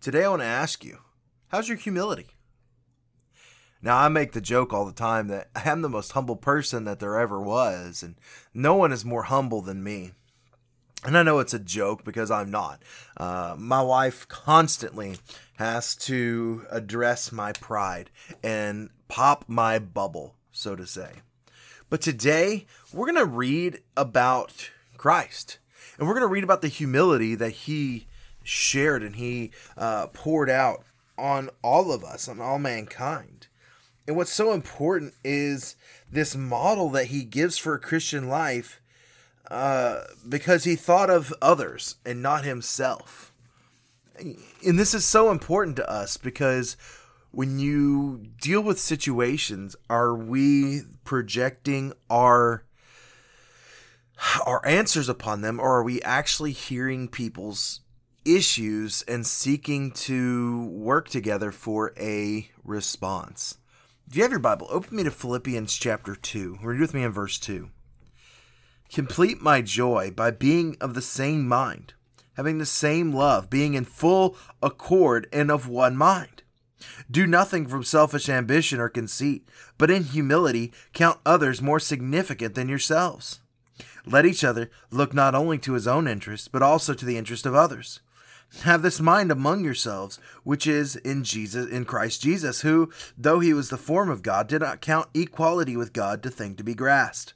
Today I want to ask you, how's your humility? Now, I make the joke all the time that I am the most humble person that there ever was, and no one is more humble than me. And I know it's a joke because I'm not. Uh, my wife constantly has to address my pride and pop my bubble, so to say. But today, we're going to read about Christ. And we're going to read about the humility that he shared and he uh, poured out on all of us, on all mankind. And what's so important is this model that he gives for a Christian life uh, because he thought of others and not himself. And this is so important to us because when you deal with situations, are we projecting our our answers upon them or are we actually hearing people's issues and seeking to work together for a response. If you have your Bible, open me to Philippians chapter 2. Read with me in verse 2. Complete my joy by being of the same mind, having the same love, being in full accord and of one mind. Do nothing from selfish ambition or conceit, but in humility count others more significant than yourselves. Let each other look not only to his own interest, but also to the interest of others. Have this mind among yourselves, which is in Jesus in Christ Jesus, who, though he was the form of God, did not count equality with God to thing to be grasped,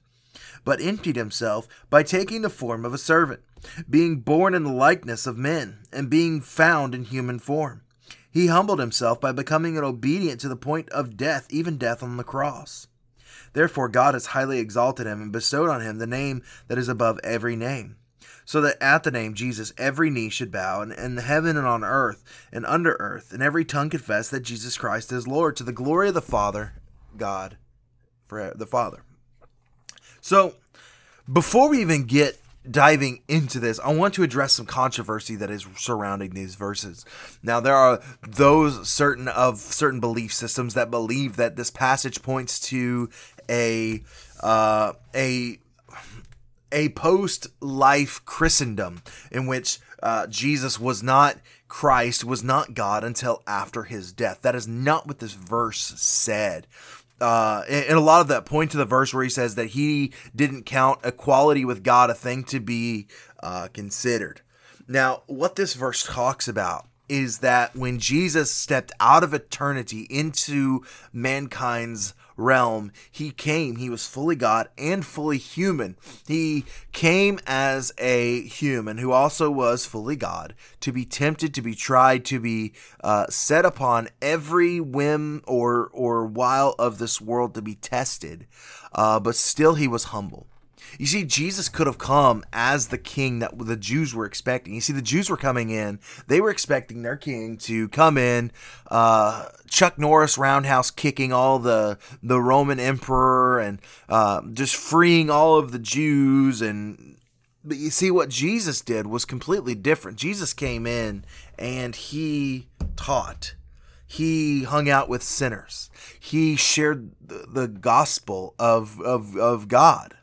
but emptied himself by taking the form of a servant, being born in the likeness of men, and being found in human form. He humbled himself by becoming obedient to the point of death, even death on the cross. Therefore God has highly exalted him and bestowed on him the name that is above every name so that at the name Jesus every knee should bow, and in heaven and on earth and under earth, and every tongue confess that Jesus Christ is Lord, to the glory of the Father, God, for the Father. So, before we even get diving into this, I want to address some controversy that is surrounding these verses. Now, there are those certain of certain belief systems that believe that this passage points to a uh, a a post life Christendom in which uh, Jesus was not Christ, was not God until after his death. That is not what this verse said. Uh, and a lot of that point to the verse where he says that he didn't count equality with God a thing to be uh, considered. Now, what this verse talks about is that when Jesus stepped out of eternity into mankind's realm, he came. He was fully God and fully human. He came as a human who also was fully God to be tempted, to be tried, to be uh, set upon every whim or or while of this world to be tested. Uh, but still, he was humble. You see, Jesus could have come as the king that the Jews were expecting. You see, the Jews were coming in; they were expecting their king to come in, uh, Chuck Norris roundhouse kicking all the the Roman emperor and uh, just freeing all of the Jews. And but you see, what Jesus did was completely different. Jesus came in and he taught. He hung out with sinners. He shared the, the gospel of, of, of God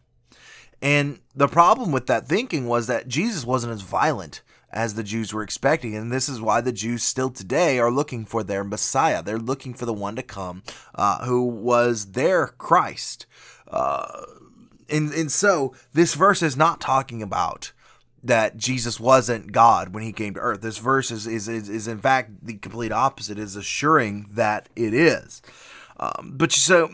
and the problem with that thinking was that Jesus wasn't as violent as the Jews were expecting. And this is why the Jews still today are looking for their Messiah. They're looking for the one to come uh, who was their Christ. Uh, and, and so this verse is not talking about that Jesus wasn't God when he came to earth. This verse is, is, is, is in fact the complete opposite, is assuring that it is. Um, but so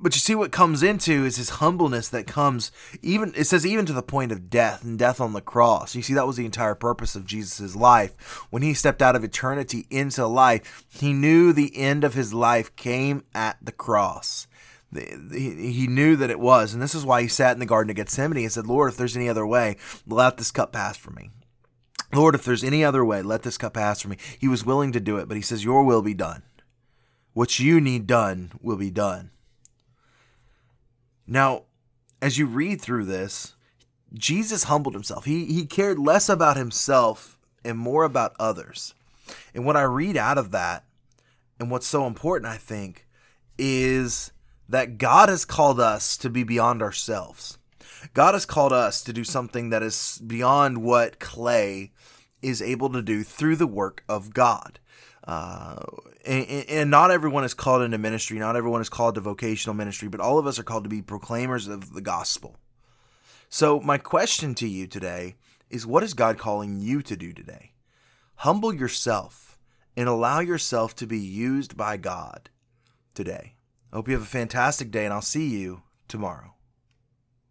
but you see what comes into is his humbleness that comes even it says even to the point of death and death on the cross you see that was the entire purpose of jesus' life when he stepped out of eternity into life he knew the end of his life came at the cross he knew that it was and this is why he sat in the garden of gethsemane and said lord if there's any other way let this cup pass from me Lord, if there's any other way, let this cup pass from me. He was willing to do it, but he says, Your will be done. What you need done will be done. Now, as you read through this, Jesus humbled himself. He, he cared less about himself and more about others. And what I read out of that, and what's so important, I think, is that God has called us to be beyond ourselves. God has called us to do something that is beyond what clay is able to do through the work of God. Uh, and, and, not everyone is called into ministry. Not everyone is called to vocational ministry, but all of us are called to be proclaimers of the gospel. So, my question to you today is what is God calling you to do today? Humble yourself and allow yourself to be used by God today. I hope you have a fantastic day, and I'll see you tomorrow.